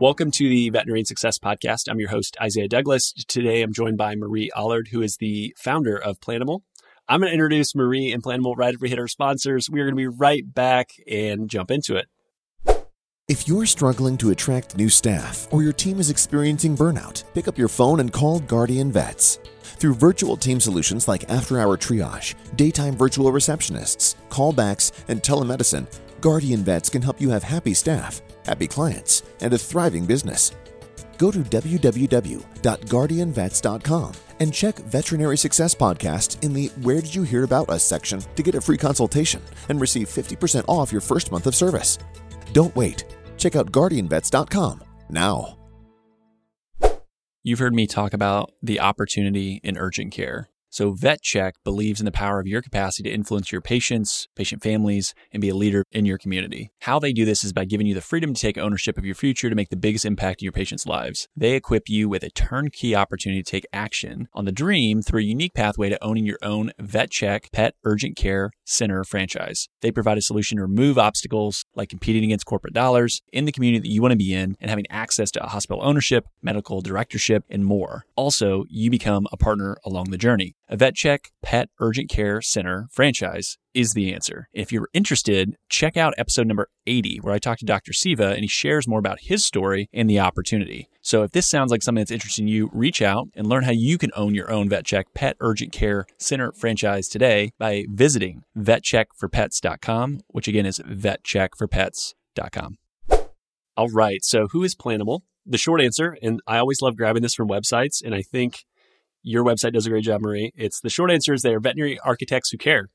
Welcome to the Veterinary Success Podcast. I'm your host, Isaiah Douglas. Today I'm joined by Marie Allard, who is the founder of Planimal. I'm going to introduce Marie and Planimal right after we hit our sponsors. We're going to be right back and jump into it. If you're struggling to attract new staff or your team is experiencing burnout, pick up your phone and call Guardian Vets. Through virtual team solutions like after hour triage, daytime virtual receptionists, callbacks, and telemedicine, Guardian Vets can help you have happy staff happy clients, and a thriving business. Go to www.guardianvets.com and check Veterinary Success Podcast in the Where Did You Hear About Us section to get a free consultation and receive 50% off your first month of service. Don't wait. Check out guardianvets.com now. You've heard me talk about the opportunity in urgent care. So VetCheck believes in the power of your capacity to influence your patients, patient families, and be a leader in your community. How they do this is by giving you the freedom to take ownership of your future to make the biggest impact in your patients' lives. They equip you with a turnkey opportunity to take action on the dream through a unique pathway to owning your own VetCheck Pet Urgent Care Center franchise. They provide a solution to remove obstacles like competing against corporate dollars in the community that you want to be in and having access to hospital ownership, medical directorship, and more. Also, you become a partner along the journey. A VetCheck, Pet Urgent Care Center franchise is the answer. If you're interested, check out episode number 80, where I talk to Dr. Siva and he shares more about his story and the opportunity. So if this sounds like something that's interesting you, reach out and learn how you can own your own VetCheck Pet Urgent Care Center franchise today by visiting vetcheckforpets.com, which again is vetcheckforpets.com. All right, so who is Planimal? The short answer, and I always love grabbing this from websites, and I think your website does a great job, Marie. It's the short answer is they are veterinary architects who care.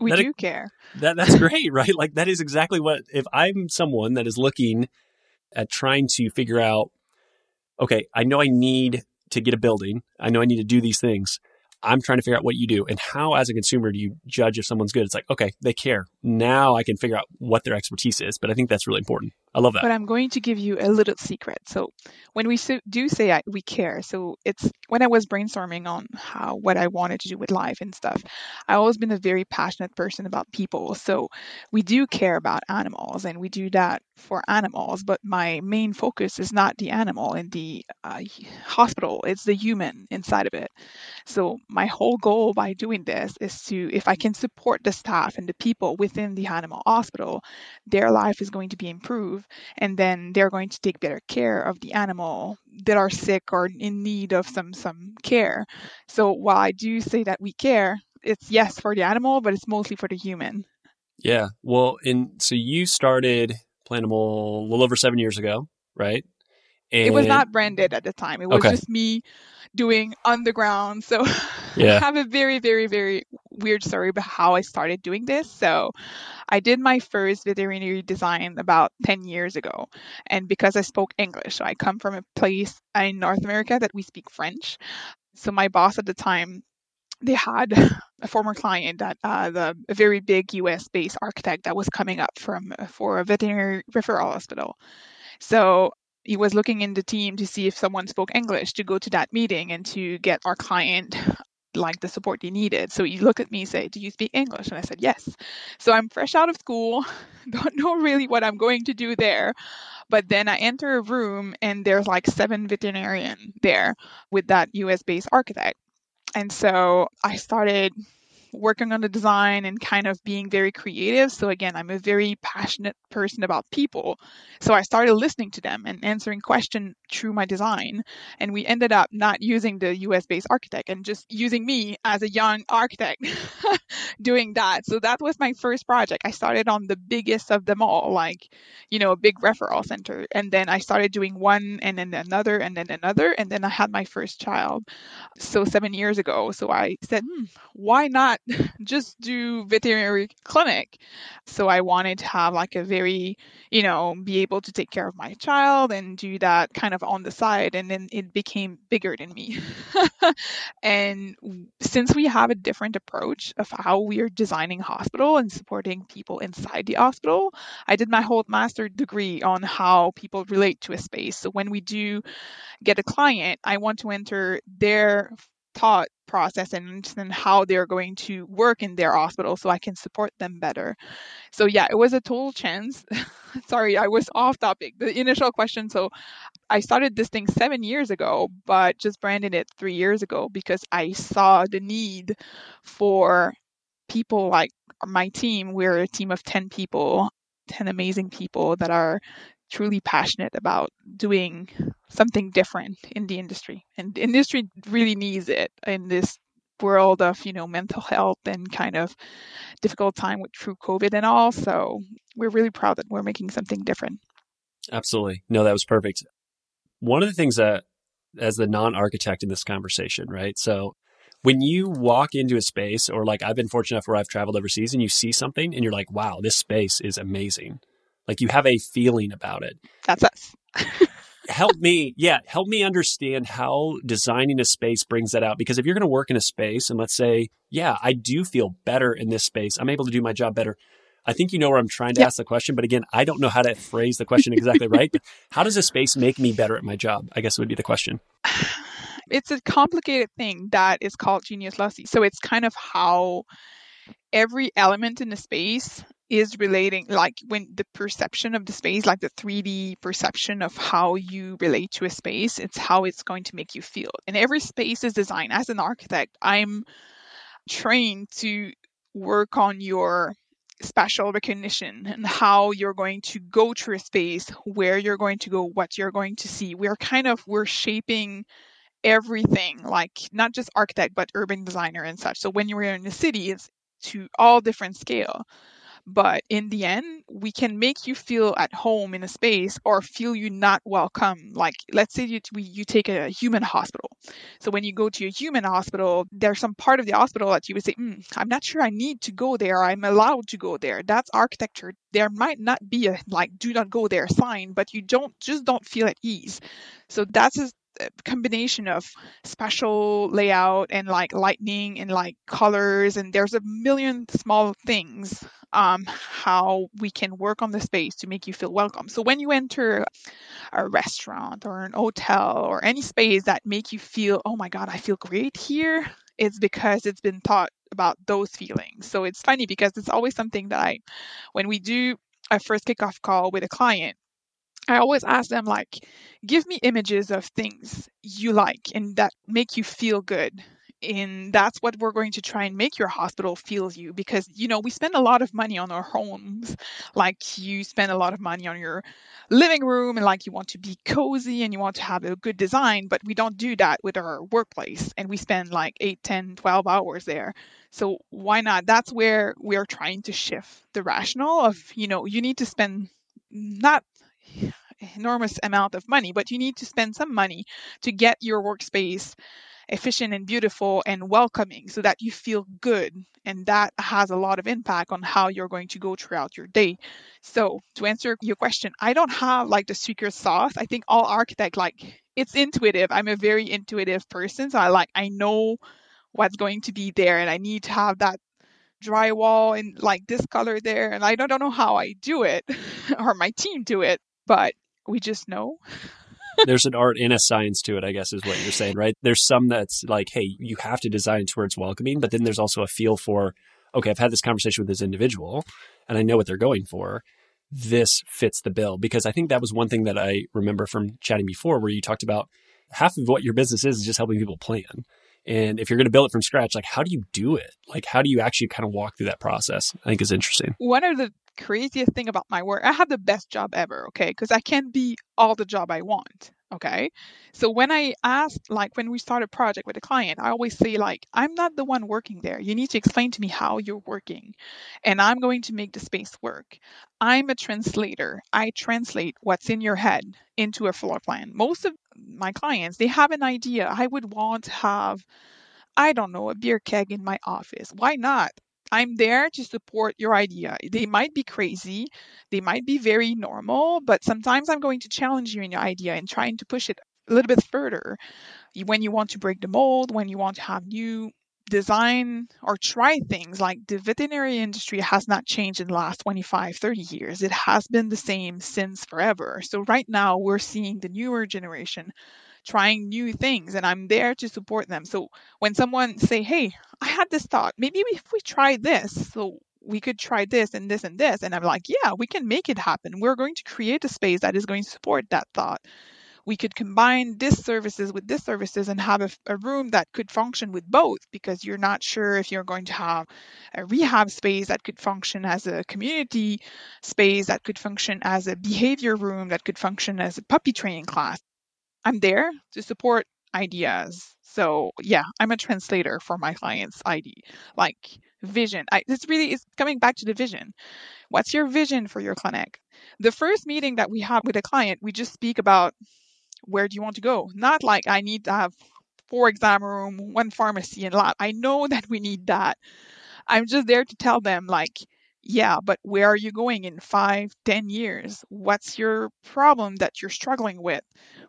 We That- do care. That that's great, right? Like that is exactly what if I'm someone that is looking at trying to figure out okay, I know I need to get a building. I know I need to do these things. I'm trying to figure out what you do and how as a consumer do you judge if someone's good? It's like, okay, they care. Now I can figure out what their expertise is, but I think that's really important. I love that. But I'm going to give you a little secret. So when we do say I, we care, so it's when I was brainstorming on how what I wanted to do with life and stuff. I've always been a very passionate person about people. So we do care about animals, and we do that for animals. But my main focus is not the animal in the uh, hospital; it's the human inside of it. So my whole goal by doing this is to, if I can support the staff and the people within the animal hospital, their life is going to be improved and then they're going to take better care of the animal that are sick or in need of some some care so while i do say that we care it's yes for the animal but it's mostly for the human Yeah. Well, and so you started Planimal a little over seven years ago, right? And it was not branded at the time it was Okay. just me doing underground so Yeah. i have a very very very weird story about how i started doing this. So i did my first veterinary design about 10 years ago. And because i spoke english so i come from a place in north america that we speak french. So my boss at the time they had a former client that uh, the a very big us based architect that was coming up from for a veterinary referral hospital. So he was looking in the team to see if someone spoke English to go to that meeting and to get our client like the support they needed. So he looked at me said, Do you speak English? And I said, Yes. So I'm fresh out of school, don't know really what I'm going to do there. But then I enter a room and there's like seven veterinarian there with that US based architect. And so I started working on the design and kind of being very creative. So again, I'm a very passionate person about people. So I started listening to them and answering questions through my design. And we ended up not using the US based architect and just using me as a young architect doing that. So that was my first project. I started on the biggest of them all, like, you know, a big referral center. And then I started doing one and then another and then another. And then I had my first child. So seven years ago. So I said, hmm, why not just do veterinary clinic? So I wanted to have like a very, you know, be able to take care of my child and do that kind of on the side. And then it became bigger than me. and since we have a different approach of how we are designing hospital and supporting people inside the hospital, I did my whole master degree on how people relate to a space. So when we do get a client, I want to enter their thought process and understand how they're going to work in their hospital so I can support them better. So yeah, it was a total chance. Sorry, I was off topic. The initial question. So I started this thing seven years ago, but just branded it three years ago because I saw the need for people like my team. We're a team of 10 people, 10 amazing people that are truly passionate about doing something different in the industry. And the industry really needs it in this world of, you know, mental health and kind of difficult time with true COVID and all. So we're really proud that we're making something different. Absolutely. No, that was perfect. One of the things that as the non-architect in this conversation, right? So when you walk into a space or like I've been fortunate enough where I've traveled overseas and you see something and you're like, wow, this space is amazing. Like you have a feeling about it. That's us. help me, yeah, help me understand how designing a space brings that out. Because if you're going to work in a space and let's say, yeah, I do feel better in this space, I'm able to do my job better. I think you know where I'm trying to yep. ask the question, but again, I don't know how to phrase the question exactly right. But how does a space make me better at my job? I guess would be the question. It's a complicated thing that is called genius loci. So it's kind of how every element in the space is relating like when the perception of the space like the 3d perception of how you relate to a space it's how it's going to make you feel. And every space is designed as an architect i'm trained to work on your spatial recognition and how you're going to go through a space where you're going to go what you're going to see. We're kind of we're shaping everything like not just architect but urban designer and such. So when you're in the city it's to all different scale but in the end we can make you feel at home in a space or feel you not welcome. Like let's say you, you take a human hospital. So when you go to a human hospital there's some part of the hospital that you would say mm, i'm not sure i need to go there. I'm allowed to go there. That's architecture. There might not be a like do not go there sign but you don't just don't feel at ease. So that's combination of special layout and like lightning and like colors and there's a million small things um, how we can work on the space to make you feel welcome. So when you enter a restaurant or an hotel or any space that make you feel, oh my God, I feel great here, it's because it's been taught about those feelings. So it's funny because it's always something that I, when we do a first kickoff call with a client, I always ask them like, give me images of things you like and that make you feel good. And that's what we're going to try and make your hospital feel you because you know we spend a lot of money on our homes. Like you spend a lot of money on your living room and like you want to be cozy and you want to have a good design but we don't do that with our workplace and we spend like 8 10 12 hours there. So why not? That's where we're trying to shift the rational of you know you need to spend not enormous amount of money but you need to spend some money to get your workspace efficient and beautiful and welcoming so that you feel good and that has a lot of impact on how you're going to go throughout your day. So to answer your question i don't have like the secret sauce. I think all architect like it's intuitive. I'm a very intuitive person so i like i know what's going to be there and i need to have that drywall and like this color there and i don't, don't know how i do it or my team do it but we just know there's an art and a science to it, I guess is what you're saying, right? There's some that's like, hey, you have to design it to where it's welcoming, but then there's also a feel for, okay, I've had this conversation with this individual and I know what they're going for. This fits the bill. Because I think that was one thing that I remember from chatting before where you talked about half of what your business is is just helping people plan. And if you're going to build it from scratch, like how do you do it? Like how do you actually kind of walk through that process? I think is interesting. One of the craziest thing about my work, I have the best job ever, okay? Because I can't be all the job I want, okay? So when I ask, like when we start a project with a client, I always say, like, I'm not the one working there. You need to explain to me how you're working, and I'm going to make the space work. I'm a translator. I translate what's in your head into a floor plan. Most of my clients, they have an idea. I would want to have I don't know, a beer keg in my office. Why not? I'm there to support your idea. They might be crazy, they might be very normal, but sometimes I'm going to challenge you in your idea and trying to push it a little bit further. When you want to break the mold, when you want to have new design or try things like the veterinary industry has not changed in the last 25 30 years it has been the same since forever so right now we're seeing the newer generation trying new things and I'm there to support them. So when someone say, "Hey, I had this thought. Maybe if we try this, so we could try this and this and this." And I'm like, "Yeah, we can make it happen. We're going to create a space that is going to support that thought." we could combine this services with this services and have a, a, room that could function with both because you're not sure if you're going to have a rehab space that could function as a community space that could function as a behavior room that could function as a puppy training class i'm there to support ideas so yeah i'm a translator for my clients id like vision I, this really is coming back to the vision what's your vision for your clinic the first meeting that we have with a client we just speak about where do you want to go? Not like I need to have four exam room, one pharmacy and lab. I know that we need that. I'm just there to tell them like, yeah, but where are you going in five, ten years? What's your problem that you're struggling with?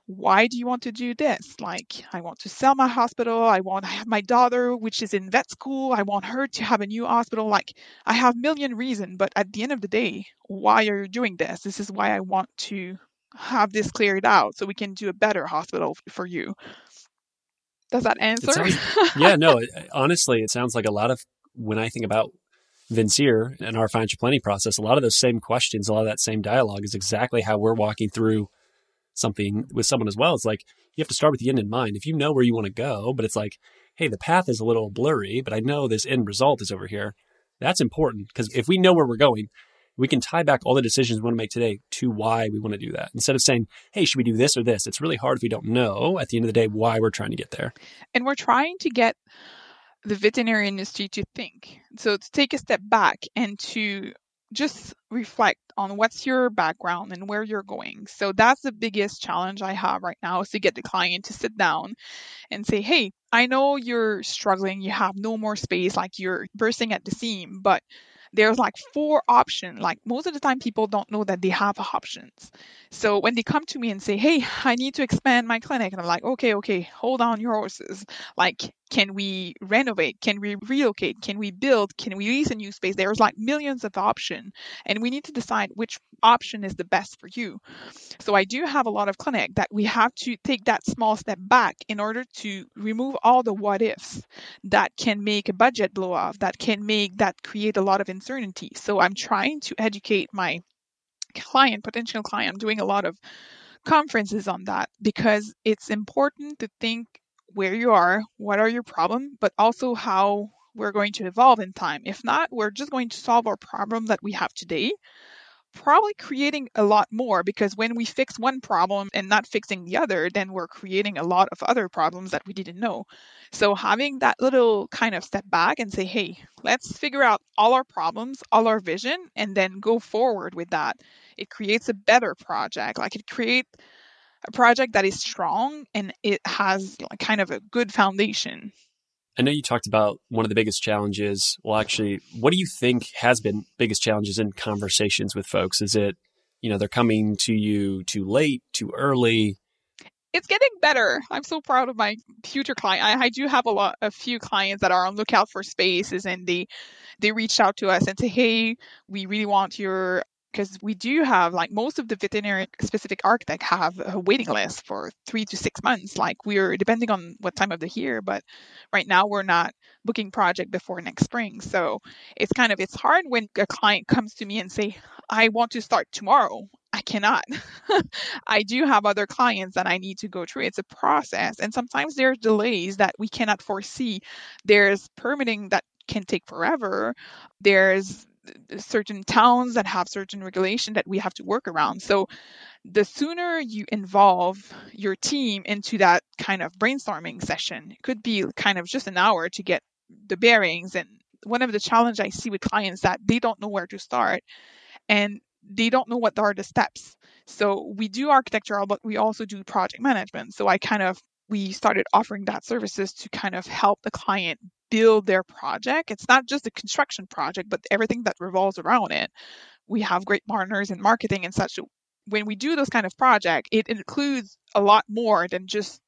Why do you want to do this? Like, I want to sell my hospital. I want to have my daughter, which is in vet school. I want her to have a new hospital. Like, I have million reasons, but at the end of the day, why are you doing this? This is why I want to have this cleared out so we can do a better hospital for you. Does that answer? Sounds, yeah, no, it, honestly, it sounds like a lot of when I think about Vincere and our financial planning process, a lot of those same questions, a lot of that same dialogue is exactly how we're walking through something with someone as well. It's like you have to start with the end in mind. If you know where you want to go, but it's like, hey, the path is a little blurry, but I know this end result is over here. That's important because if we know where we're going, we can tie back all the decisions we want to make today to why we want to do that. Instead of saying, hey, should we do this or this? It's really hard if we don't know at the end of the day why we're trying to get there. And we're trying to get the veterinary industry to think. So to take a step back and to just reflect on what's your background and where you're going. So that's the biggest challenge I have right now is to get the client to sit down and say, "Hey, I know you're struggling, you have no more space, like you're bursting at the seam, but there's like four options. Like most of the time, people don't know that they have options. So when they come to me and say, "Hey, I need to expand my clinic," and I'm like, "Okay, okay, hold on your horses. Like, can we renovate? Can we relocate? Can we build? Can we lease a new space?" There's like millions of options, and we need to decide which option is the best for you. So I do have a lot of clinic that we have to take that small step back in order to remove all the what ifs that can make a budget blow off, that can make that create a lot of uncertainty. So I'm trying to educate my client, potential client, I'm doing a lot of conferences on that because it's important to think where you are, what are your problem, but also how we're going to evolve in time. If not, we're just going to solve our problem that we have today probably creating a lot more because when we fix one problem and not fixing the other, then we're creating a lot of other problems that we didn't know. So having that little kind of step back and say, hey, let's figure out all our problems, all our vision, and then go forward with that. It creates a better project. Like it creates a project that is strong and it has like kind of a good foundation. I know you talked about one of the biggest challenges. Well, actually, what do you think has been biggest challenges in conversations with folks? Is it, you know, they're coming to you too late, too early? It's getting better. I'm so proud of my future client. I, I do have a lot, a few clients that are on lookout for spaces, and they they reached out to us and say, "Hey, we really want your because we do have like most of the veterinary specific architect have a waiting list for three to six months like we're depending on what time of the year but right now we're not booking project before next spring so it's kind of it's hard when a client comes to me and say i want to start tomorrow. I cannot. I do have other clients that i need to go through. It's a process and sometimes there's delays that we cannot foresee. There's permitting that can take forever. There's certain towns that have certain regulation that we have to work around. So the sooner you involve your team into that kind of brainstorming session, it could be kind of just an hour to get the bearings. And one of the challenge I see with clients that they don't know where to start and they don't know what are the steps. So we do architectural, but we also do project management. So I kind of we started offering that services to kind of help the client build their project. It's not just a construction project, but everything that revolves around it. We have great partners in marketing and such. When we do those kind of project, it includes a lot more than just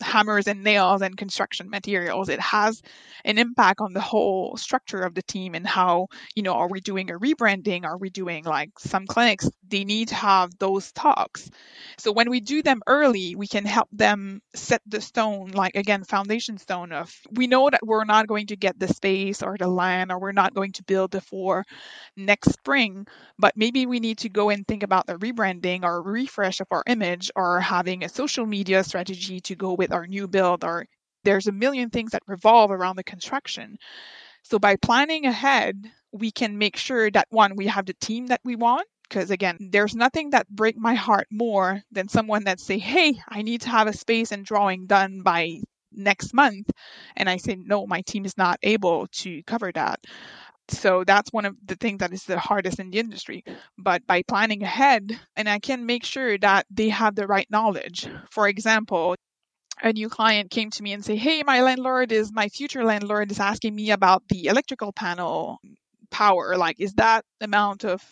hammers and nails and construction materials. It has an impact on the whole structure of the team and how, you know, are we doing a rebranding? Are we doing like some clinics they need to have those talks. So when we do them early, we can help them set the stone, like again, foundation stone of we know that we're not going to get the space or the land or we're not going to build before next spring, but maybe we need to go and think about the rebranding or refresh of our image or having a social media strategy to go with our new build or there's a million things that revolve around the construction. So by planning ahead, we can make sure that one, we have the team that we want because again there's nothing that break my heart more than someone that say hey i need to have a space and drawing done by next month and i say no my team is not able to cover that. So that's one of the things that is the hardest in the industry. But by planning ahead and i can make sure that they have the right knowledge. For example a new client came to me and say hey my landlord is my future landlord is asking me about the electrical panel power like is that amount of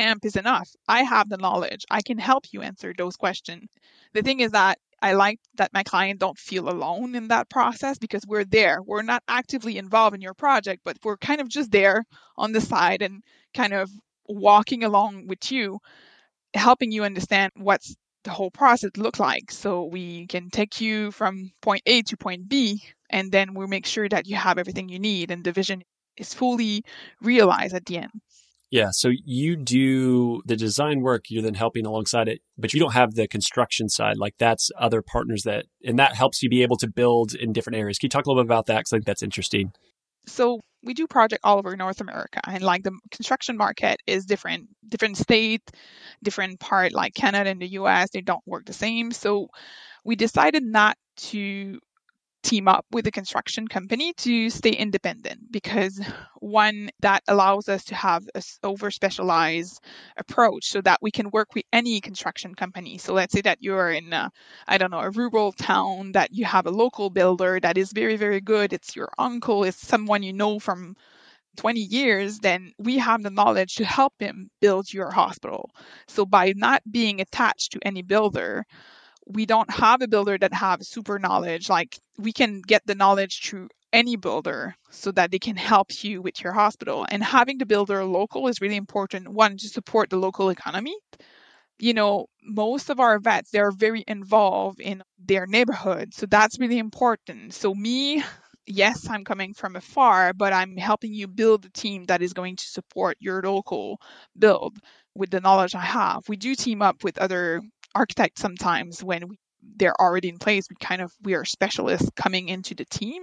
AMP is enough. I have the knowledge. I can help you answer those questions. The thing is that I like that my client don't feel alone in that process because we're there. We're not actively involved in your project, but we're kind of just there on the side and kind of walking along with you, helping you understand what's the whole process look like. So we can take you from point A to point B, and then we'll make sure that you have everything you need and the vision is fully realized at the end. Yeah. So you do the design work, you're then helping alongside it, but you don't have the construction side. Like that's other partners that, and that helps you be able to build in different areas. Can you talk a little bit about that? Because I think that's interesting. So we do project all over North America, and like the construction market is different, different state, different part. Like Canada and the U.S., they don't work the same. So we decided not to team up with a construction company to stay independent because one that allows us to have a over specialized approach so that we can work with any construction company. So let's say that you're in I don't know a rural town that you have a local builder that is very very good. It's your uncle. It's someone you know from 20 years, then we have the knowledge to help him build your hospital. So by not being attached to any builder, we don't have a builder that have super knowledge like we can get the knowledge through any builder so that they can help you with your hospital. And having the builder local is really important one to support the local economy. You know most of our vets they're very involved in their neighborhood so that's really important. So me yes i'm coming from afar but i'm helping you build a team that is going to support your local build with the knowledge i have. We do team up with other architects sometimes when we, they're already in place we kind of we are specialists coming into the team.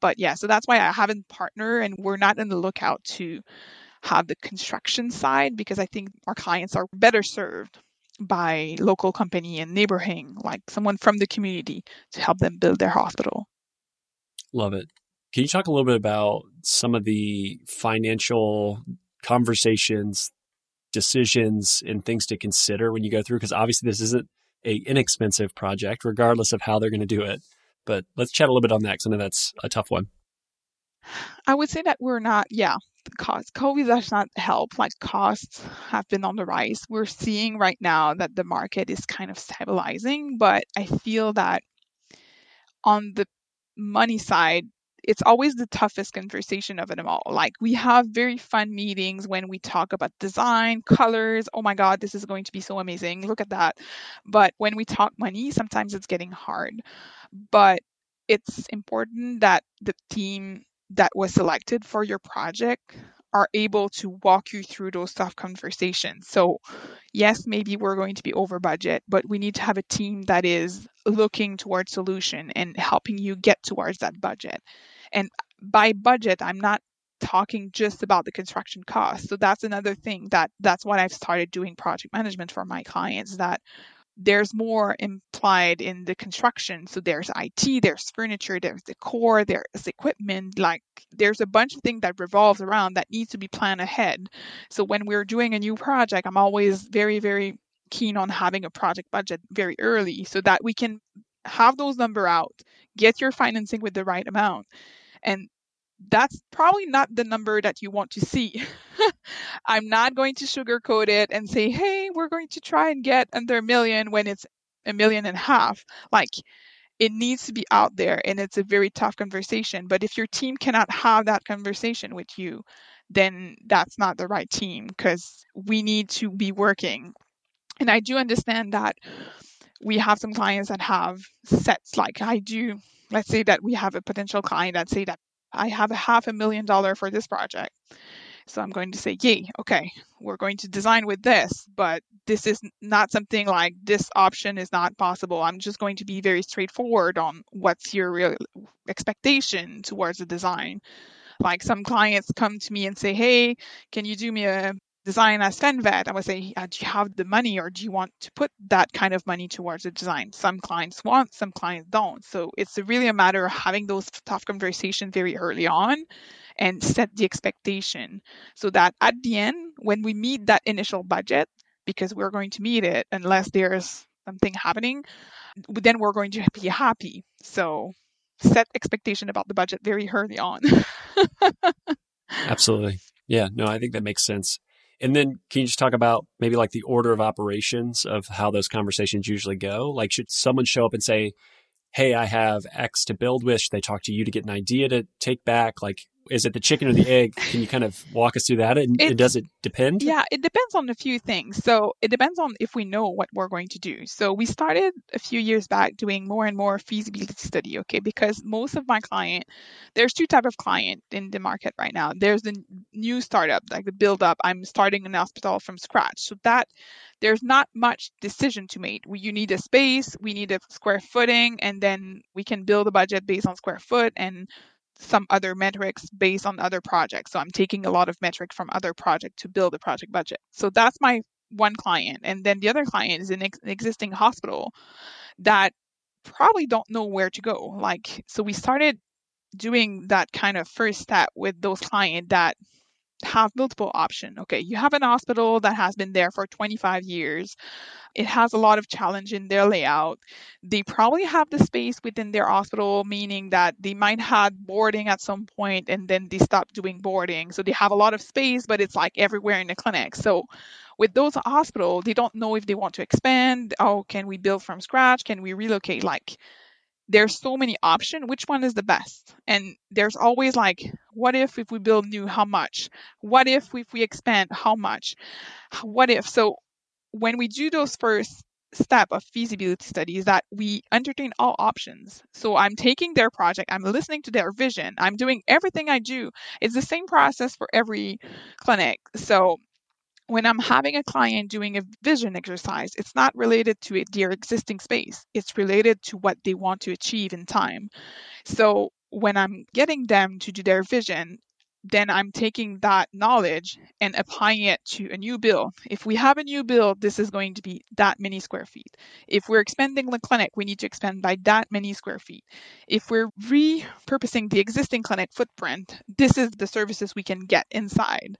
But yeah so that's why i haven't partner and we're not in the lookout to have the construction side because i think our clients are better served by local company and neighboring like someone from the community to help them build their hospital. Love it. Can you talk a little bit about some of the financial conversations decisions and things to consider when you go through? Because obviously this isn't a inexpensive project, regardless of how they're going to do it. But let's chat a little bit on that because I know that's a tough one. I would say that we're not, yeah, the cost. COVID does not help. Like costs have been on the rise. We're seeing right now that the market is kind of stabilizing, but I feel that on the money side, it's always the toughest conversation of them all. Like we have very fun meetings when we talk about design, colors. Oh my God, this is going to be so amazing. Look at that. But when we talk money, sometimes it's getting hard. But it's important that the team that was selected for your project are able to walk you through those tough conversations. So, yes, maybe we're going to be over budget, but we need to have a team that is looking towards solution and helping you get towards that budget. And by budget, I'm not talking just about the construction cost. So that's another thing that that's what I've started doing project management for my clients that there's more implied in the construction. So there's IT, there's furniture, there's decor, there's equipment. Like there's a bunch of things that revolves around that needs to be planned ahead. So when we're doing a new project, I'm always very, very keen on having a project budget very early so that we can have those number out, get your financing with the right amount, and that's probably not the number that you want to see. I'm not going to sugarcoat it and say, hey, we're going to try and get under a million when it's a million and a half. Like, it needs to be out there and it's a very tough conversation. But if your team cannot have that conversation with you, then that's not the right team because we need to be working. And I do understand that we have some clients that have sets like I do. Let's say that we have a potential client that say that I have a half a million dollar for this project. So I'm going to say, yay, okay, we're going to design with this, but this is not something like this option is not possible. I'm just going to be very straightforward on what's your real expectation towards the design. Like some clients come to me and say, hey, can you do me a design as FenVet? I would say, uh, do you have the money or do you want to put that kind of money towards the design? Some clients want, some clients don't. So it's really a matter of having those tough conversations very early on and set the expectation so that at the end, when we meet that initial budget, because we're going to meet it unless there's something happening, then we're going to be happy. So set expectation about the budget very early on. Absolutely. Yeah, no, I think that makes sense. And then can you just talk about maybe like the order of operations of how those conversations usually go? Like, should someone show up and say, Hey, I have X to build with? Should they talk to you to get an idea to take back? Like, is it the chicken or the egg? Can you kind of walk us through that? And, it, does it depend? Yeah, it depends on a few things. So it depends on if we know what we're going to do. So we started a few years back doing more and more feasibility study, okay? Because most of my client, there's two type of client in the market right now. There's the new startup, like the build up. I'm starting an hospital from scratch. So that there's not much decision to make. We, you need a space, we need a square footing, and then we can build a budget based on square foot and some other metrics based on other projects. So I'm taking a lot of metrics from other projects to build a project budget. So that's my one client. And then the other client is an, ex- an existing hospital that probably don't know where to go. Like, so we started doing that kind of first step with those clients that have multiple options. Okay, you have an hospital that has been there for 25 years. It has a lot of challenge in their layout. They probably have the space within their hospital, meaning that they might have boarding at some point and then they stop doing boarding. So they have a lot of space, but it's like everywhere in the clinic. So with those hospitals, they don't know if they want to expand. Oh, can we build from scratch? Can we relocate? Like there's so many options which one is the best and there's always like what if if we build new how much? What if if we expand how much? What if? So when we do those first step of feasibility studies that we entertain all options. So i'm taking their project i'm listening to their vision i'm doing everything i do. It's the same process for every clinic. So when I'm having a client doing a vision exercise, it's not related to their existing space. It's related to what they want to achieve in time. So when I'm getting them to do their vision, then I'm taking that knowledge and applying it to a new build. If we have a new build, this is going to be that many square feet. If we're expanding the clinic, we need to expand by that many square feet. If we're repurposing the existing clinic footprint, this is the services we can get inside.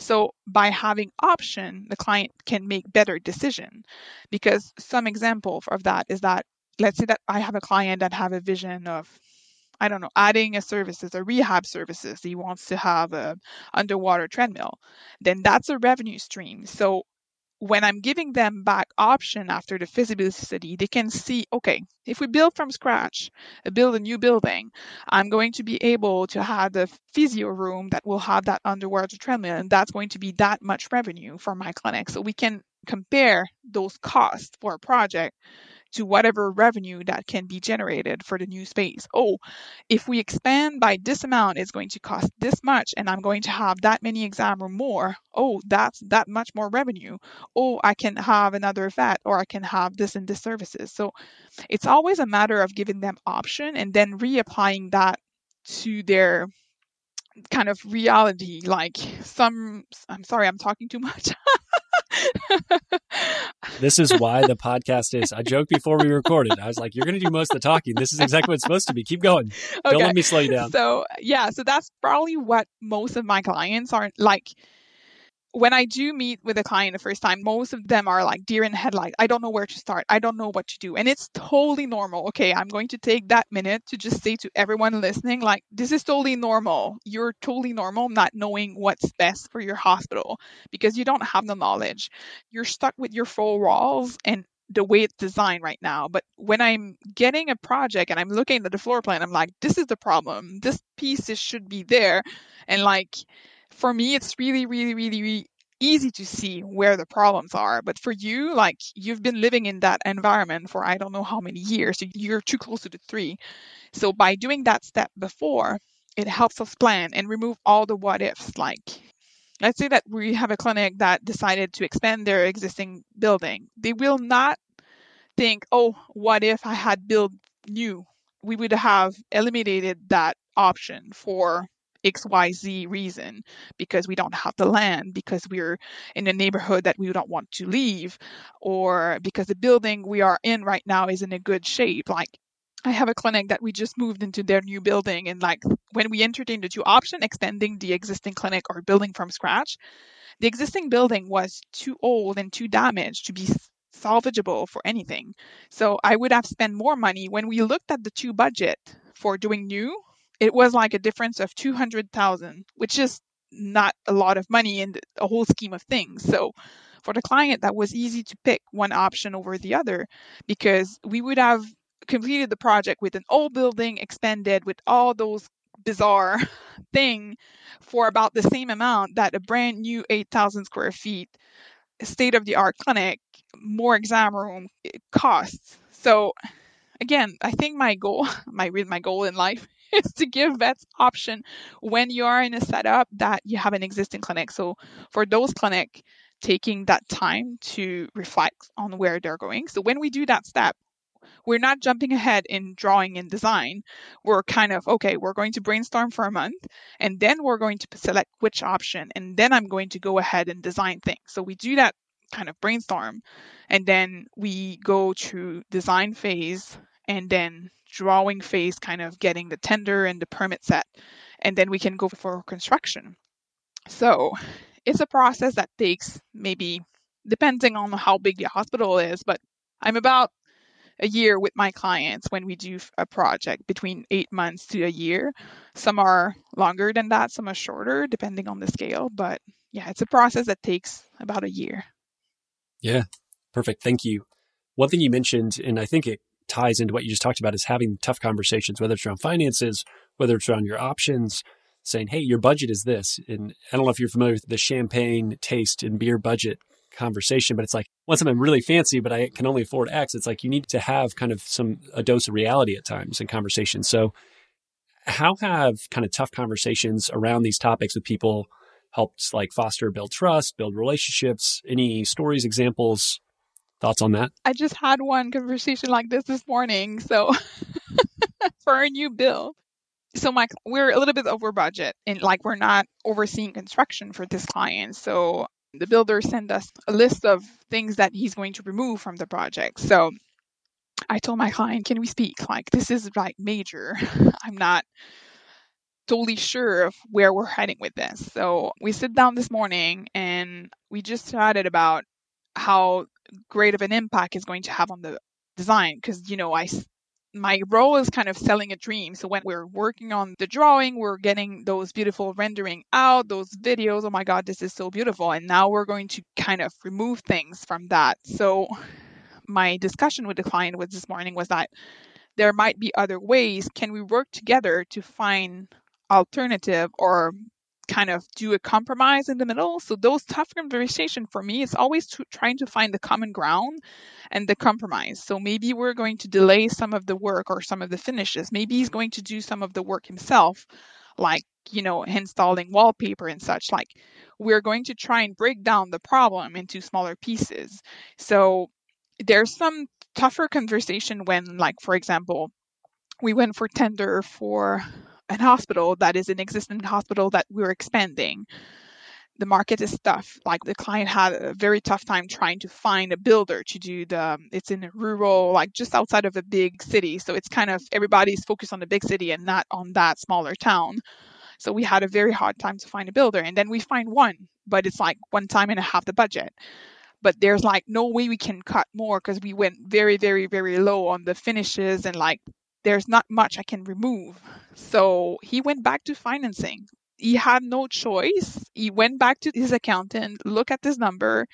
So by having option, the client can make better decision. Because some example of that is that let's say that I have a client that have a vision of I don't know, adding a services, a rehab services, he wants to have a underwater treadmill, then that's a revenue stream. So when I'm giving them back option after the feasibility study, they can see, okay, if we build from scratch, uh, build a new building, I'm going to be able to have the physio room that will have that underwater treadmill, and that's going to be that much revenue for my clinic. So we can compare those costs for a project to whatever revenue that can be generated for the new space. Oh, if we expand by this amount, it's going to cost this much, and I'm going to have that many exam or more. Oh, that's that much more revenue. Oh, I can have another vet, or I can have this and this services. So it's always a matter of giving them option and then reapplying that to their kind of reality like some i'm sorry i'm talking too much this is why the podcast is. I joked before we recorded. I was like, "You're going to do most of the talking. This is exactly what it's supposed to be. Keep going. Okay. Don't let me slow you down." So yeah, so that's probably what most of my clients are like when I do meet with a client the first time, most of them are like deer in headlights. I don't know where to start. I don't know what to do. And it's totally normal. Okay, I'm going to take that minute to just say to everyone listening, like, this is totally normal. You're totally normal not knowing what's best for your hospital because you don't have the knowledge. You're stuck with your four walls and the way it's designed right now. But when I'm getting a project and I'm looking at the floor plan, I'm like, this is the problem. This piece should be there. And like, for me, it's really, really, really, really easy to see where the problems are. But for you, like you've been living in that environment for I don't know how many years, you're too close to the three. So by doing that step before, it helps us plan and remove all the what ifs. Like, let's say that we have a clinic that decided to expand their existing building. They will not think, oh, what if I had built new? We would have eliminated that option for XYZ reason because we don't have the land, because we're in a neighborhood that we don't want to leave, or because the building we are in right now is in a good shape. Like, I have a clinic that we just moved into their new building, and like when we entertained the two option, extending the existing clinic or building from scratch, the existing building was too old and too damaged to be salvageable for anything. So I would have spent more money when we looked at the two budget for doing new it was like a difference of 200,000, which is not a lot of money in the whole scheme of things. So for the client, that was easy to pick one option over the other because we would have completed the project with an old building expanded with all those bizarre thing for about the same amount that a brand new 8,000 square feet state of the art clinic, more exam room costs. So again, I think my goal, my my goal in life is to give vets option when you are in a setup that you have an existing clinic. So for those clinic, taking that time to reflect on where they're going. So when we do that step, we're not jumping ahead in drawing and design. We're kind of, okay, we're going to brainstorm for a month and then we're going to select which option and then I'm going to go ahead and design things. So we do that kind of brainstorm and then we go to design phase and then drawing phase, kind of getting the tender and the permit set, and then we can go for construction. So it's a process that takes maybe, depending on how big the hospital is, but I'm about a year with my clients when we do a project between eight months to a year. Some are longer than that, some are shorter, depending on the scale. But yeah, it's a process that takes about a year. Yeah, perfect. Thank you. One thing you mentioned, and I think it ties into what you just talked about is having tough conversations, whether it's around finances, whether it's around your options, saying, hey, your budget is this. And I don't know if you're familiar with the champagne taste and beer budget conversation, but it's like, once I'm really fancy, but I can only afford X, it's like you need to have kind of some, a dose of reality at times in conversation. So, how have kind of tough conversations around these topics with people helped like foster, build trust, build relationships? Any stories, examples Thoughts on that? I just had one conversation like this this morning. So for a new build. So Mike, we're a little bit over budget and like we're not overseeing construction for this client. So the builder sent us a list of things that he's going to remove from the project. So I told my client, can we speak? Like this is like major. I'm not totally sure of where we're heading with this. So we sit down this morning and we just chatted about how great of an impact is going to have on the design because you know i my role is kind of selling a dream. So when we're working on the drawing we're getting those beautiful rendering out those videos. Oh my god this is so beautiful. And now we're going to kind of remove things from that. So my discussion with the client was this morning was that there might be other ways. Can we work together to find alternative or kind of do a compromise in the middle. So those tough conversation for me is always to, trying to find the common ground and the compromise. So maybe we're going to delay some of the work or some of the finishes. Maybe he's going to do some of the work himself, like you know installing wallpaper and such. Like we're going to try and break down the problem into smaller pieces. So there's some tougher conversation when, like for example, we went for tender for an hospital that is an existing hospital that we're expanding the market is tough. Like the client had a very tough time trying to find a builder to do the. Um, it's in a rural, like just outside of a big city, so it's kind of everybody's focused on the big city and not on that smaller town. So we had a very hard time to find a builder, and then we find one, but it's like one time and a half the budget. But there's like no way we can cut more because we went very, very, very low on the finishes and like there's not much I can remove. So he went back to financing. He had no choice. He went back to his accountant, look at this number.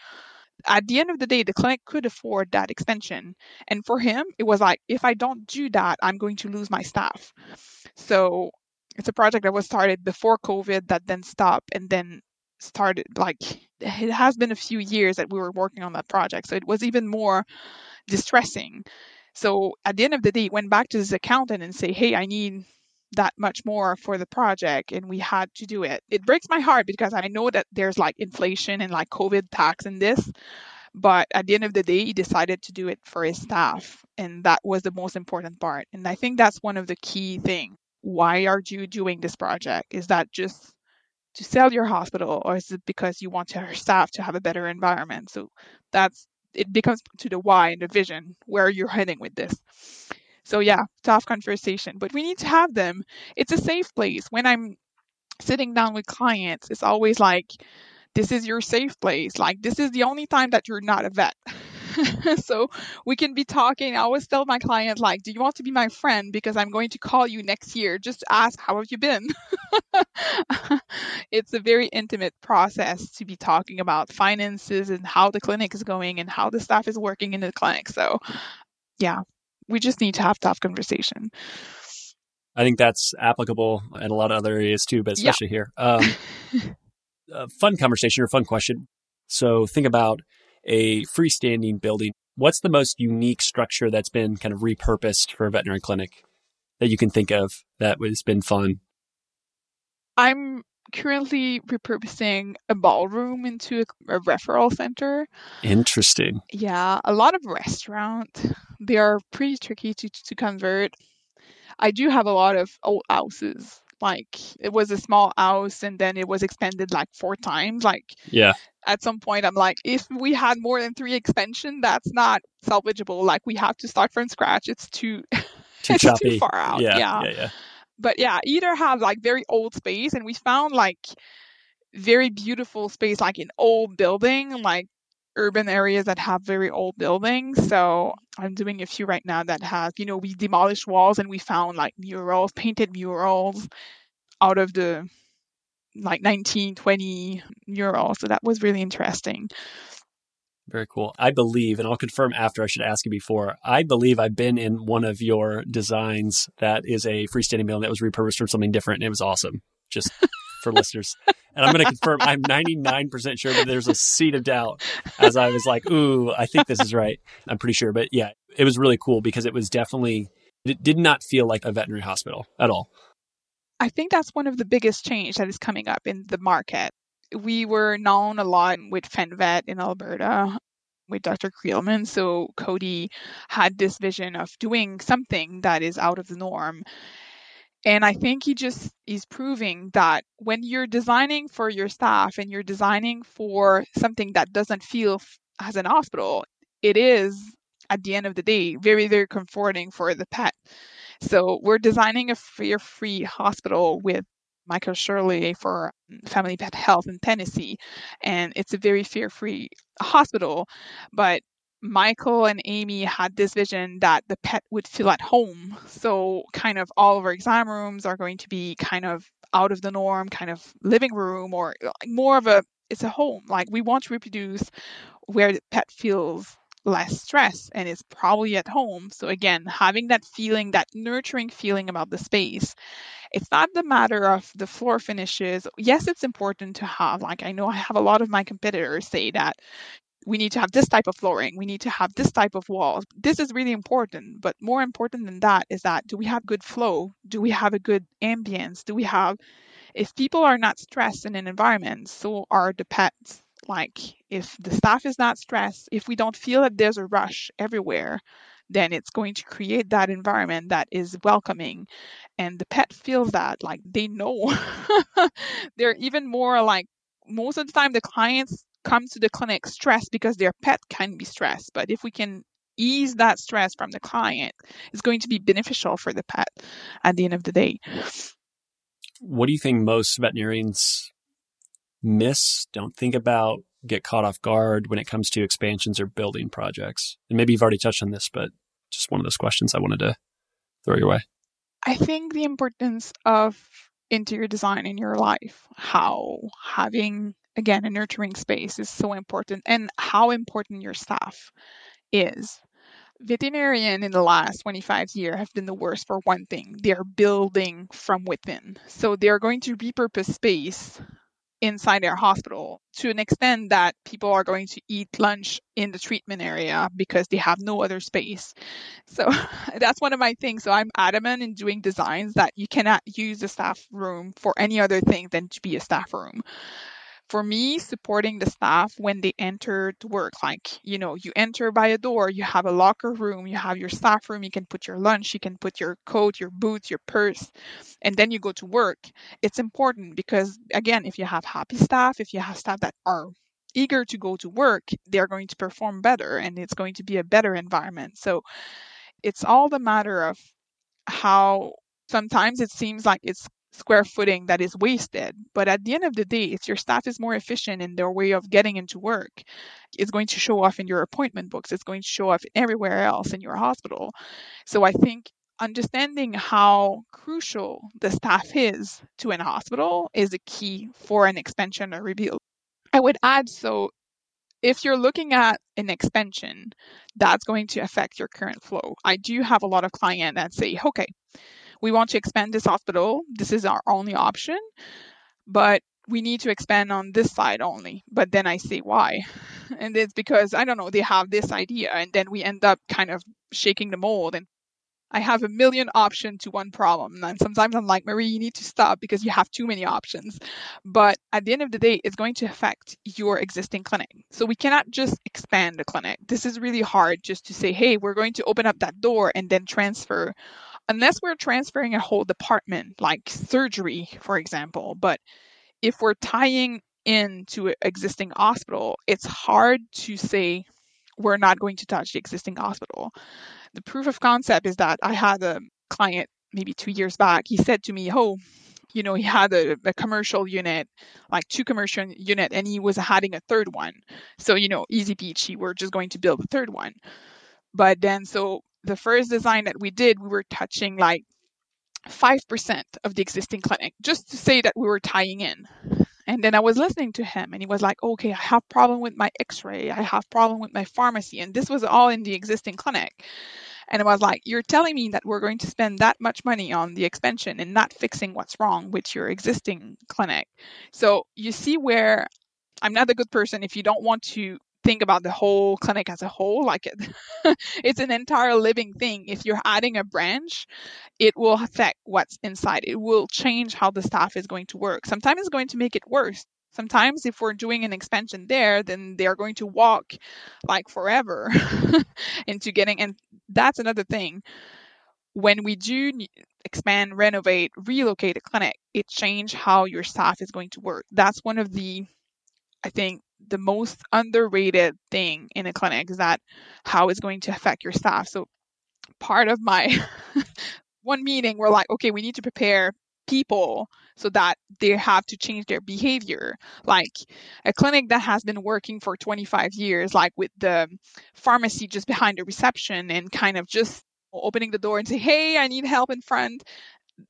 At the end of the day, the clinic could afford that extension. And for him, it was like, if I don't do that, I'm going to lose my staff. So it's a project that was started before COVID that then stopped and then started like it has been a few years that we were working on that project. So it was even more distressing. So at the end of the day, went back to this accountant and say, "Hey, I need that much more for the project and we had to do it. It breaks my heart because I know that there's like inflation and like COVID tax in this. But at the end of the day, he decided to do it for his staff. And that was the most important part. And I think that's one of the key things. Why are you doing this project? Is that just to sell your hospital or is it because you want your staff to have a better environment? So that's it becomes to the why and the vision where you're heading with this. So yeah, tough conversation, but we need to have them. It's a safe place. When I'm sitting down with clients, it's always like, this is your safe place. Like this is the only time that you're not a vet. so we can be talking. I always tell my clients, like, do you want to be my friend? Because I'm going to call you next year. Just ask, how have you been? it's a very intimate process to be talking about finances and how the clinic is going and how the staff is working in the clinic. So yeah, we just need to have tough conversation. I think that's applicable in a lot of other areas too, but especially yeah. here. Um, a fun conversation or fun question. So think about a freestanding building. What's the most unique structure that's been kind of repurposed for a veterinary clinic that you can think of that has been fun? I'm currently repurposing a ballroom into a, a, referral center. Interesting. Yeah, a lot of restaurants. They are pretty tricky to to convert. I do have a lot of old houses like it was a small house and then it was expanded like four times like yeah. at some point i'm like if we had more than three expansion that's not salvageable like we have to start from scratch it's too too, it's choppy. too far out yeah, yeah. yeah yeah. But yeah either have like very old space and we found like very beautiful space like in old building like urban areas that have very old buildings. So I'm doing a few right now that have, you know, we demolished walls and we found like murals, painted murals out of the like 1920 murals. So that was really interesting. Very cool. I believe, and I'll confirm after I should ask you before, I believe I've been in one of your designs that is a freestanding building that was repurposed from something different and it was awesome. Just for listeners. And I'm going to confirm I'm 99% sure, but there's a seed of doubt as I was like, ooh, I think this is right. I'm pretty sure. But yeah, it was really cool because it was definitely, it did not feel like a veterinary hospital at all. I think that's one of the biggest change that is coming up in the market. We were known a lot with FenVet in Alberta with Dr. Creelman. So Cody had this vision of doing something that is out of the norm. And I think he just is proving that when you're designing for your staff and you're designing for something that doesn't feel as an hospital, it is at the end of the day very, very comforting for the pet. So we're designing a fear-free hospital with Michael Shirley for mm, Family Pet Health in Tennessee, and it's a very fear-free hospital. But Michael and Amy had this vision that the pet would feel at home. So, kind of all of our exam rooms are going to be kind of out of the norm, kind of living room or more of a it's a home. Like we want to reproduce where the pet feels less stress and is probably at home. So again, having that feeling, that nurturing feeling about the space. It's not the matter of the floor finishes. Yes, it's important to have. Like I know I have a lot of my competitors say that we need to have this type of flooring we need to have this type of walls this is really important but more important than that is that do we have good flow? Do we have a good ambience? Do we have if people are not stressed in an environment so are the pets. Like if the staff is not stressed if we don't feel that there's a rush everywhere then it's going to create that environment that is welcoming. And the pet feels that like they know. They're even more like most of the time the clients come to the clinic stressed because their pet can be stressed. But if we can ease that stress from the client, it's going to be beneficial for the pet at the end of the day. What do you think most veterinarians miss, don't think about, get caught off guard when it comes to expansions or building projects? And maybe you've already touched on this, but just one of those questions I wanted to throw your way. I think the importance of interior design in your life, how having again, a nurturing space is so important and how important your staff is. veterinarian in the last 25 years have been the worst for one thing they're building from within so they're going to repurpose space inside their hospital to an extent that people are going to eat lunch in the treatment area because they have no other space. So that's one of my things. So I'm adamant in doing designs that you cannot use the staff room for any other thing than to be a staff room for me, supporting the staff when they enter to work, like, you know, you enter by a door, you have a locker room, you have your staff room, you can put your lunch, you can put your coat, your boots, your purse, and then you go to work. It's important because, again, if you have happy staff, if you have staff that are eager to go to work, they're going to perform better and it's going to be a better environment. So it's all the matter of how sometimes it seems like it's square footing that is wasted. But at the end of the day, if your staff is more efficient in their way of getting into work, it's going to show off in your appointment books. It's going to show off everywhere else in your hospital. So I think understanding how crucial the staff is to an hospital is a key for an expansion or rebuild. I would add so if you're looking at an expansion, that's going to affect your current flow. I do have a lot of clients that say, okay, we want to expand this hospital. This is our only option, but we need to expand on this side only. But then I say why. And it's because, I don't know, they have this idea. And then we end up kind of shaking the mold. And I have a million options to one problem. And sometimes I'm like, Marie, you need to stop because you have too many options. But at the end of the day, it's going to affect your existing clinic. So we cannot just expand the clinic. This is really hard just to say, hey, we're going to open up that door and then transfer unless we're transferring a whole department, like surgery, for example. But if we're tying into an existing hospital, it's hard to say we're not going to touch the existing hospital. The proof of concept is that I had a client maybe two years back. He said to me, "Oh, you know, he had a, a, commercial unit, like two commercial unit, and he was adding a third one. So, you know, easy peachy, we're just going to build a third one. But then, so the first design that we did, we were touching like 5% of the existing clinic just to say that we were tying in. And then I was listening to him and he was like, okay, I have problem with my x-ray. I have problem with my pharmacy. And this was all in the existing clinic. And I was like, you're telling me that we're going to spend that much money on the expansion and not fixing what's wrong with your existing clinic. So you see where I'm not a good person if you don't want to think about the whole clinic as a whole like it it's an entire living thing. If you're adding a branch it will affect what's inside. It will change how the staff is going to work. Sometimes it's going to make it worse. Sometimes if we're doing an expansion there then they're going to walk like forever into getting and that's another thing. When we do expand renovate relocate a clinic it change how your staff is going to work. That's one of the i think the most underrated thing in a clinic is that how it's going to affect your staff. So part of my one meeting, we're like, okay, we need to prepare people so that they have to change their behavior. Like a clinic that has been working for 25 years, like with the pharmacy just behind the reception and kind of just opening the door and say, hey, I need help in front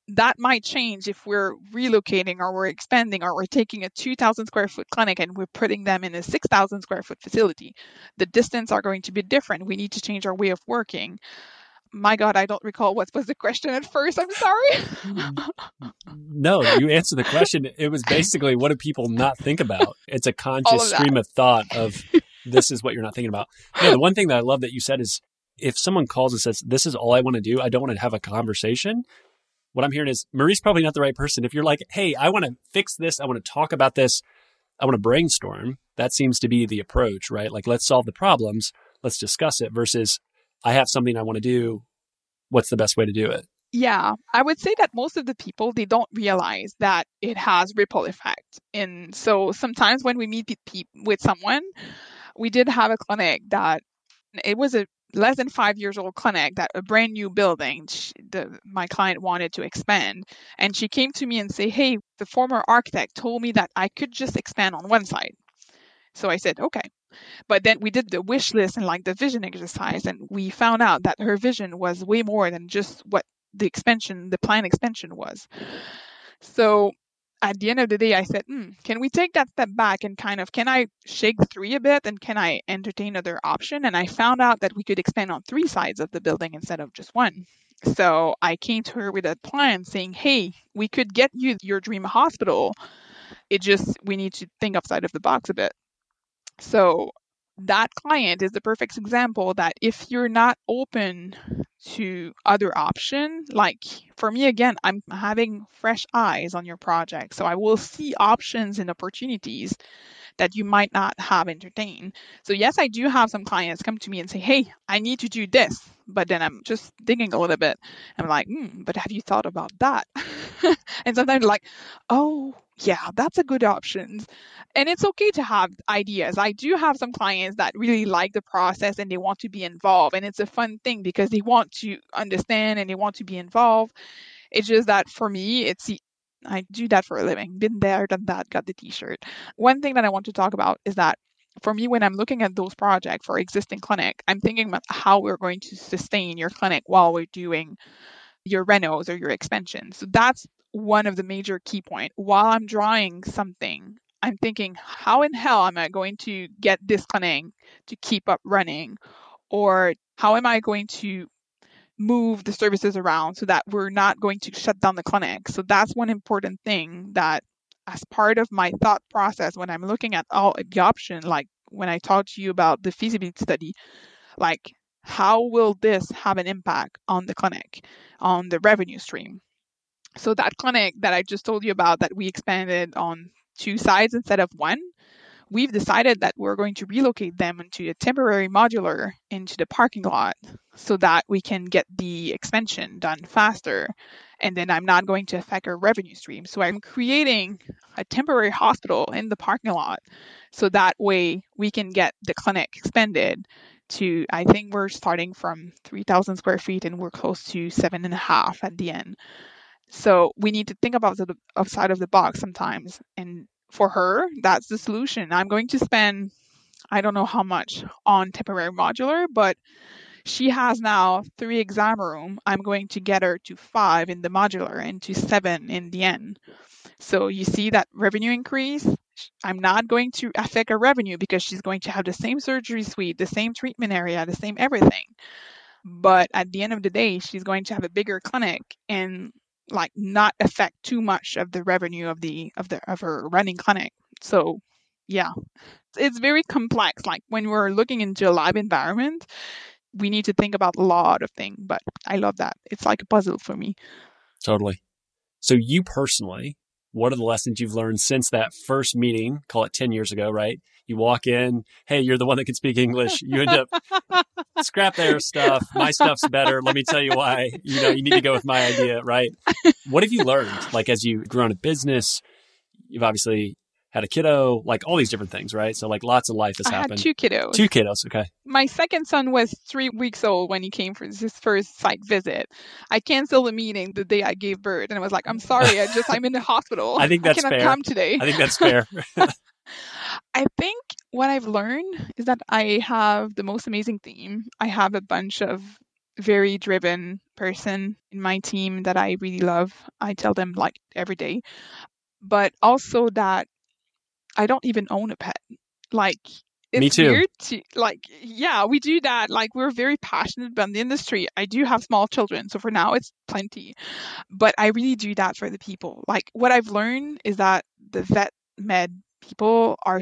that might change if we're relocating or we're expanding or we're taking a 2000 square foot clinic and we're putting them in a 6000 square foot facility. The distance are going to be different. We need to change our way of working. My god i don't recall what was the question at first. I'm sorry. Mm. No you answered the question. It was basically what do people not think about? It's a conscious of stream of thought of this is what you're not thinking about. No, the one thing that i love that you said is if someone calls and says this is all i want to do. I don't want to have a conversation what I'm hearing is Marie's probably not the right person. If you're like, hey, I want to fix this, I want to talk about this, I want to brainstorm, that seems to be the approach, right? Like, let's solve the problems, let's discuss it versus I have something I want to do. What's the best way to do it? Yeah, I would say that most of the people they don't realize that it has ripple effect. And so sometimes when we meet with someone, we did have a clinic that it was a less than five years old clinic that a brand new building the, my client wanted to expand. And she came to me and say hey the former architect told me that i could just expand on one side. So i said okay. But then we did the wish list and like the vision exercise and we found out that her vision was way more than just what the expansion the plan expansion was. So at the end of the day, I said, hmm, can we take that step back and kind of, can I shake three a bit and can I entertain other option? And I found out that we could expand on three sides of the building instead of just one. So I came to her with a plan saying, hey, we could get you your dream hospital. It just, we need to think outside of the box a bit. So that client is the perfect example that if you're not open to other option like for me again i'm having fresh eyes on your project so i will see options and opportunities that you might not have entertained. So yes i do have some clients come to me and say hey i need to do this but then i'm just digging a little bit i'm like hmm, but have you thought about that and sometimes like oh yeah, that's a good option. And it's okay to have ideas. I do have some clients that really like the process and they want to be involved. And it's a fun thing because they want to understand and they want to be involved. It's just that for me, it's I do that for a living. Been there, done that, got the t shirt. One thing that I want to talk about is that for me, when I'm looking at those projects for existing clinic, I'm thinking about how we're going to sustain your clinic while we're doing your renos or your expansion. So that's one of the major key point. While I'm drawing something, I'm thinking, how in hell am I going to get this clinic to keep up running? Or how am I going to move the services around so that we're not going to shut down the clinic? So that's one important thing that as part of my thought process when I'm looking at all the option, like when I talked to you about the feasibility study, like how will this have an impact on the clinic, on the revenue stream? So that clinic that I just told you about that we expanded on two sides instead of one, we've decided that we're going to relocate them into a temporary modular into the parking lot so that we can get the expansion done faster. And then I'm not going to affect our revenue stream. So I'm creating a temporary hospital in the parking lot so that way we can get the clinic expanded to, I think we're starting from 3,000 square feet and we're close to seven and a half at the end. So we need to think about the outside of the box sometimes. And for her, that's the solution. I'm going to spend, I don't know how much on temporary modular, but she has now three exam room. I'm going to get her to five in the modular and to seven in the end. So you see that revenue increase. I'm not going to affect her revenue because she's going to have the same surgery suite, the same treatment area, the same everything. But at the end of the day, she's going to have a bigger clinic and like not affect too much of the revenue of the of the of her running clinic. So yeah, it's very complex. Like when we're looking into a lab environment, we need to think about a lot of things. But I love that. It's like a puzzle for me. Totally. So you personally, what are the lessons you've learned since that first meeting? Call it ten years ago, right? You walk in, hey, you're the one that can speak English. You end up scrap their stuff. My stuff's better. Let me tell you why. You know, you need to go with my idea, right? What have you learned? Like as you've grown a business, you've obviously had a kiddo, like all these different things, right? So like lots of life has I happened. Had two kiddos. Two kiddos, okay. My second son was three weeks old when he came for his first site visit. I canceled the meeting the day I gave birth, and I was like, "I'm sorry, I just I'm in the hospital. I think that's I cannot fair. come today." I think that's fair. I think what I've learned is that I have the most amazing team. I have a bunch of very driven person in my team that I really love. I tell them like every day. But also that I don't even own a pet. Like it's Me too. weird to like yeah, we do that. Like we're very passionate about the industry. I do have small children, so for now it's plenty. But I really do that for the people. Like what I've learned is that the vet med people are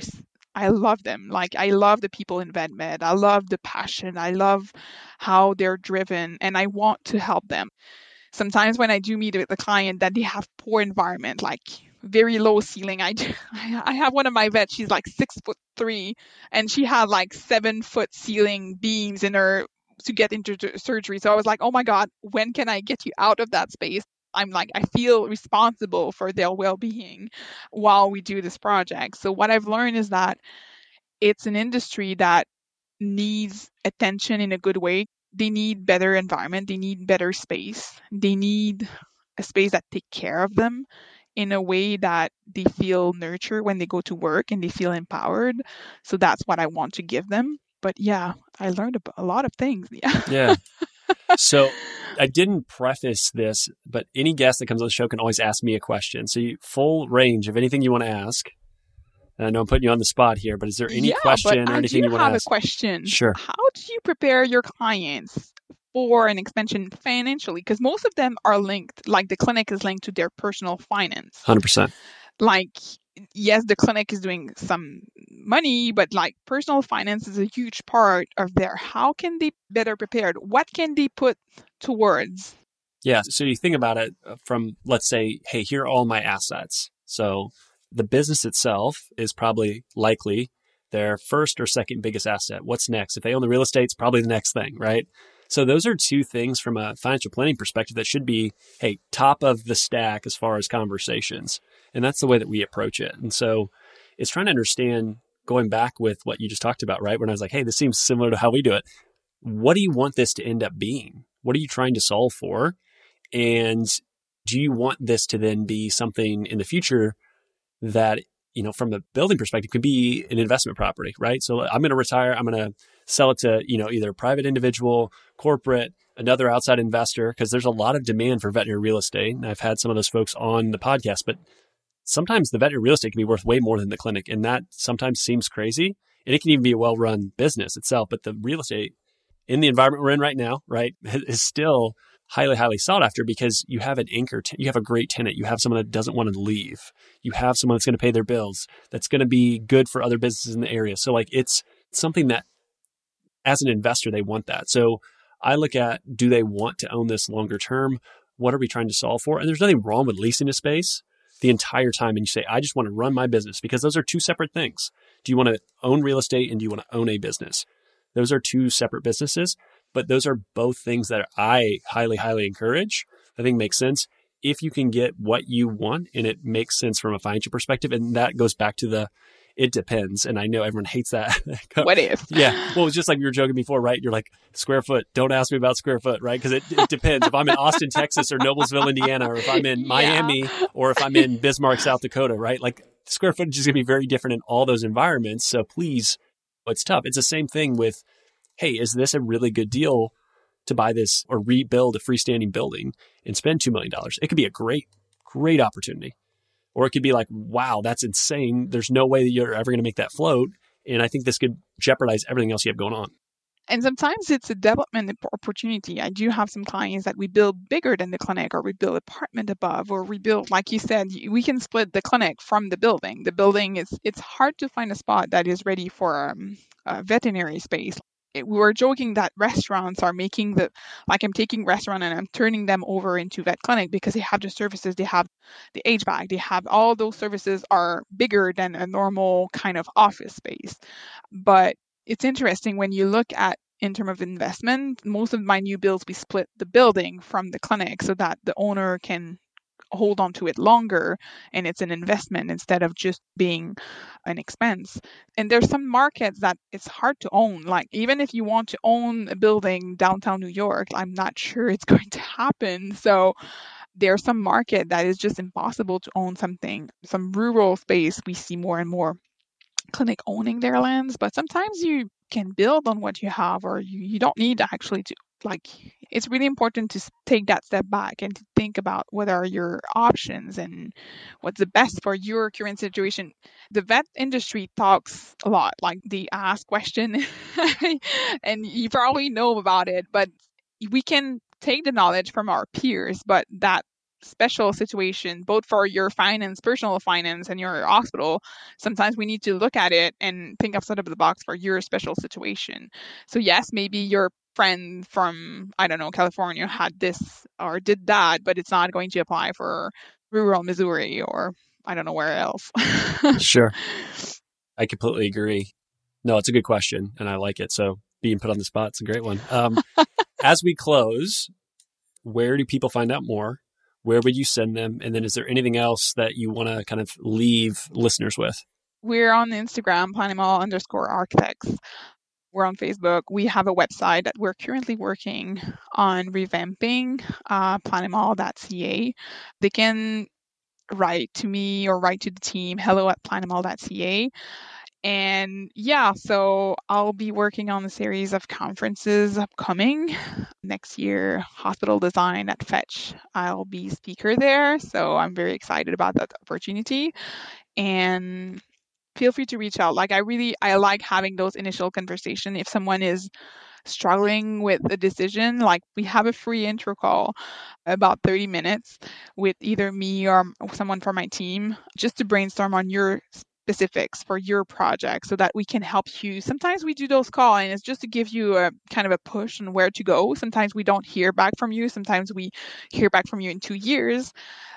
I love them. Like I love the people in vet med. I love the passion. I love how they're driven and I want to help them. Sometimes when I do meet with a client that they have poor environment, like very low ceiling. I I have one of my vets. She's like six foot three, and she had like seven foot ceiling beams in her to get into surgery. So I was like, oh my god, when can I get you out of that space? I'm like, I feel responsible for their well being while we do this project. So, what I've learned is that it's an industry that needs attention in a good way. They need better environment, they need better space, they need a space that take care of them in a way that they feel nurtured when they go to work and they feel empowered. So that's what I want to give them. But yeah, I learned a lot of things. Yeah. yeah. So I didn't preface this, but any guest that comes on the show can always ask me a question. So you, full range of anything you want to ask. And I know I'm putting you on the spot here, but is there any yeah, question or anything you want to ask? I have a question. Sure. How do you prepare your clients for an expansion financially? Because most of them are linked, like the clinic is linked to their personal finance. Hundred percent. Like, yes, the clinic is doing some money, but like personal finance is a huge part of their. How can they better prepared? What can they put towards? Yeah. So you think about it uh, from, let's say, hey, here are all my assets. So the business itself is probably likely their first or second biggest asset. What's next? If they own the real estate, it's probably the next thing, right? So those are two things from a financial planning perspective that should be, hey, top of the stack as far as conversations. And that's the way that we approach it. And so it's trying to understand going back with what you just talked about, right? When I was like, hey, this seems similar to how we do it. What do you want this to end up being? What are you trying to solve for? And do you want this to then be something in the future that, you know, from a building perspective could be an investment property, right? So I'm going to retire. I'm going to sell it to, you know, either a private individual, corporate, another outside investor, because there's a lot of demand for veterinary real estate. And I've had some of those folks on the podcast, but sometimes the veterinary real estate can be worth way more than the clinic. And that sometimes seems crazy. And it can even be a well run business itself. But the real estate in the environment we're in right now, right, is still highly, highly sought after because you have an anchor, t- you have a great tenant, you have someone that doesn't want to leave, you have someone that's going to pay their bills, that's going to be good for other businesses in the area. So, like, it's something that as an investor, they want that. So, I look at do they want to own this longer term? What are we trying to solve for? And there's nothing wrong with leasing a space the entire time. And you say, I just want to run my business because those are two separate things. Do you want to own real estate and do you want to own a business? Those are two separate businesses, but those are both things that I highly, highly encourage. I think makes sense if you can get what you want and it makes sense from a financial perspective. And that goes back to the it depends. And I know everyone hates that. What if? yeah. Well, it's just like we were joking before, right? You're like, square foot, don't ask me about square foot, right? Because it, it depends. if I'm in Austin, Texas, or Noblesville, Indiana, or if I'm in Miami, Yeah. or if I'm in Bismarck, South Dakota, right? Like square footage is going to be very different in all those environments. So please, it's tough. It's the same thing with, hey, is this a really good deal to buy this or rebuild a freestanding building and spend $2 million? It could be a great, great opportunity. Or it could be like, wow, that's insane. There's no way that you're ever going to make that float. And I think this could jeopardize everything else you have going on. And sometimes it's a development opportunity. I do have some clients that we build bigger than the clinic, or we build apartment above, or we build, like you said, we can split the clinic from the building. The building is it's hard to find a spot that is ready for um, a veterinary space. It- we were joking that restaurants are making the like I'm taking restaurant and I'm turning them over into vet clinic because they have the services, they have the age HVAC, they have all those services are bigger than a normal kind of office space. But it's interesting when you look at in terms of investment most of my new builds we split the building from the clinic so that the owner can hold on to it longer and it's an investment instead of just being an expense. And there's some markets that it's hard to own. Like even if you want to own a building downtown new york i'm not sure it's going to happen. So there's some market that is just impossible to own something some rural space we see more and more clinic owning their lands, but sometimes you can build on what you have, or you, you don't need actually to like. It's really important to take that step back and to think about what are your options and what's the best for your current situation. The vet industry talks a lot, like the ask question, and you probably know about it, but we can take the knowledge from our peers, but that special situation both for your finance personal finance and your hospital sometimes we need to look at it and think outside of the box for your special situation. So yes, maybe your friend from I don't know California had this or did that, but it's not going to apply for rural Missouri or I don't know where else. Sure. I completely agree. No, it's a good question and I like it. So being put on the spot, it's a great one. Um, as we close, where do people find out more? Where would you send them? And then is there anything else that you want to kind of leave listeners with? We're on Instagram, Planimal underscore architects. We're on Facebook. We have a website that we're currently working on revamping, uh, planimal.ca. They can write to me or write to the team, hello at planimal.ca. And yeah, so I'll be working on a series of conferences upcoming next year. Hospital design at Fetch. I'll be speaker there, so I'm very excited about that opportunity. And feel free to reach out. Like I really I like having those initial conversation. If someone is struggling with a decision, like we have a free intro call about 30 minutes with either me or someone from my team just to brainstorm on your specifics for your project so that we can help you. Sometimes we do those calls and it's just to give you a kind of a push on where to go. Sometimes we don't hear back from you. Sometimes we hear back from you in two years.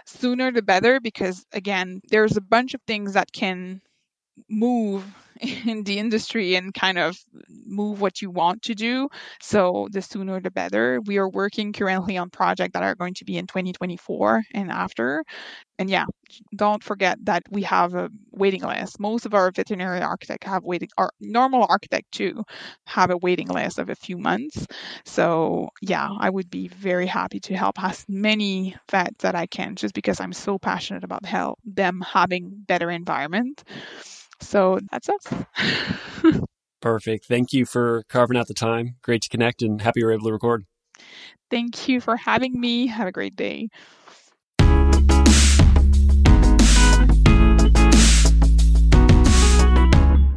Sooner the better because again, there's a bunch of things that can move in the industry and kind of move what you want to do. So the sooner the better. We are working currently on projects that are going to be in 2024 and after. And yeah, don't forget that we have a waiting list. Most of our veterinary architect have waiting our normal architect too have a waiting list of a few months. So yeah, I would be very happy to help as many vets that I can just because I'm so passionate about help them having better environment. So that's us. Perfect. Thank you for carving out the time. Great to connect and happy you were able to record. Thank you for having me. Have a great day.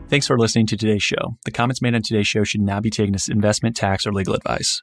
Thanks for listening to today's show. The comments made on today's show should not be taken as investment, tax, or legal advice.